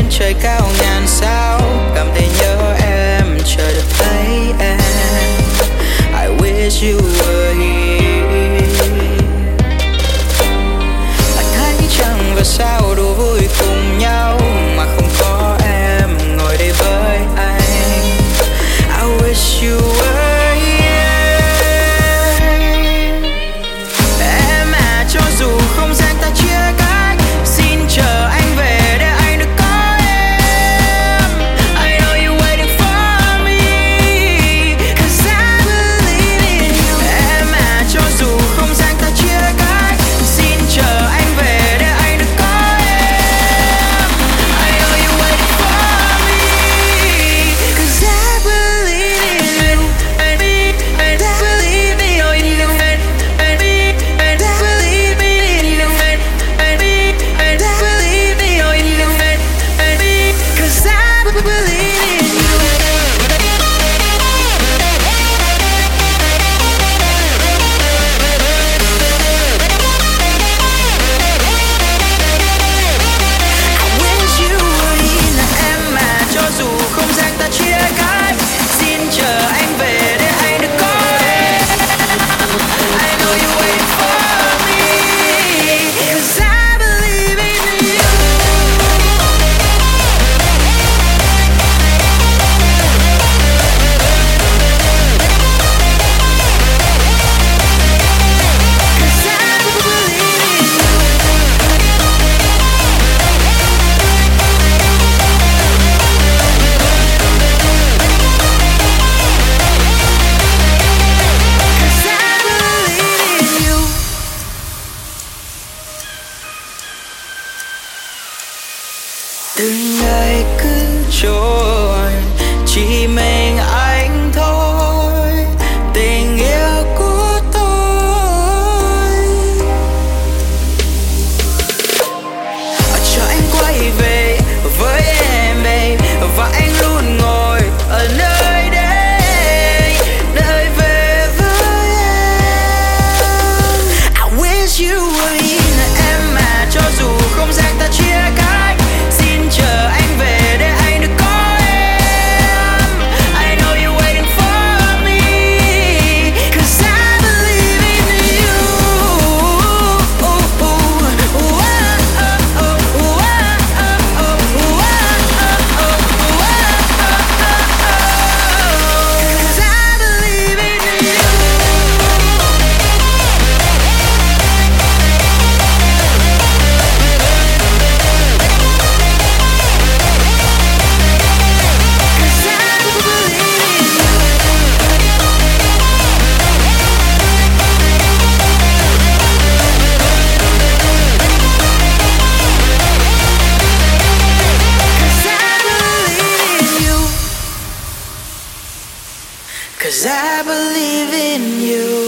trên trời cao ngàn sao. Cảm thấy nhớ em, chờ được thấy em. I wish you were here. Anh thấy chẳng và sao đủ vui cùng nhau? từng ngày cứ trôi chỉ mê Cause I believe in you.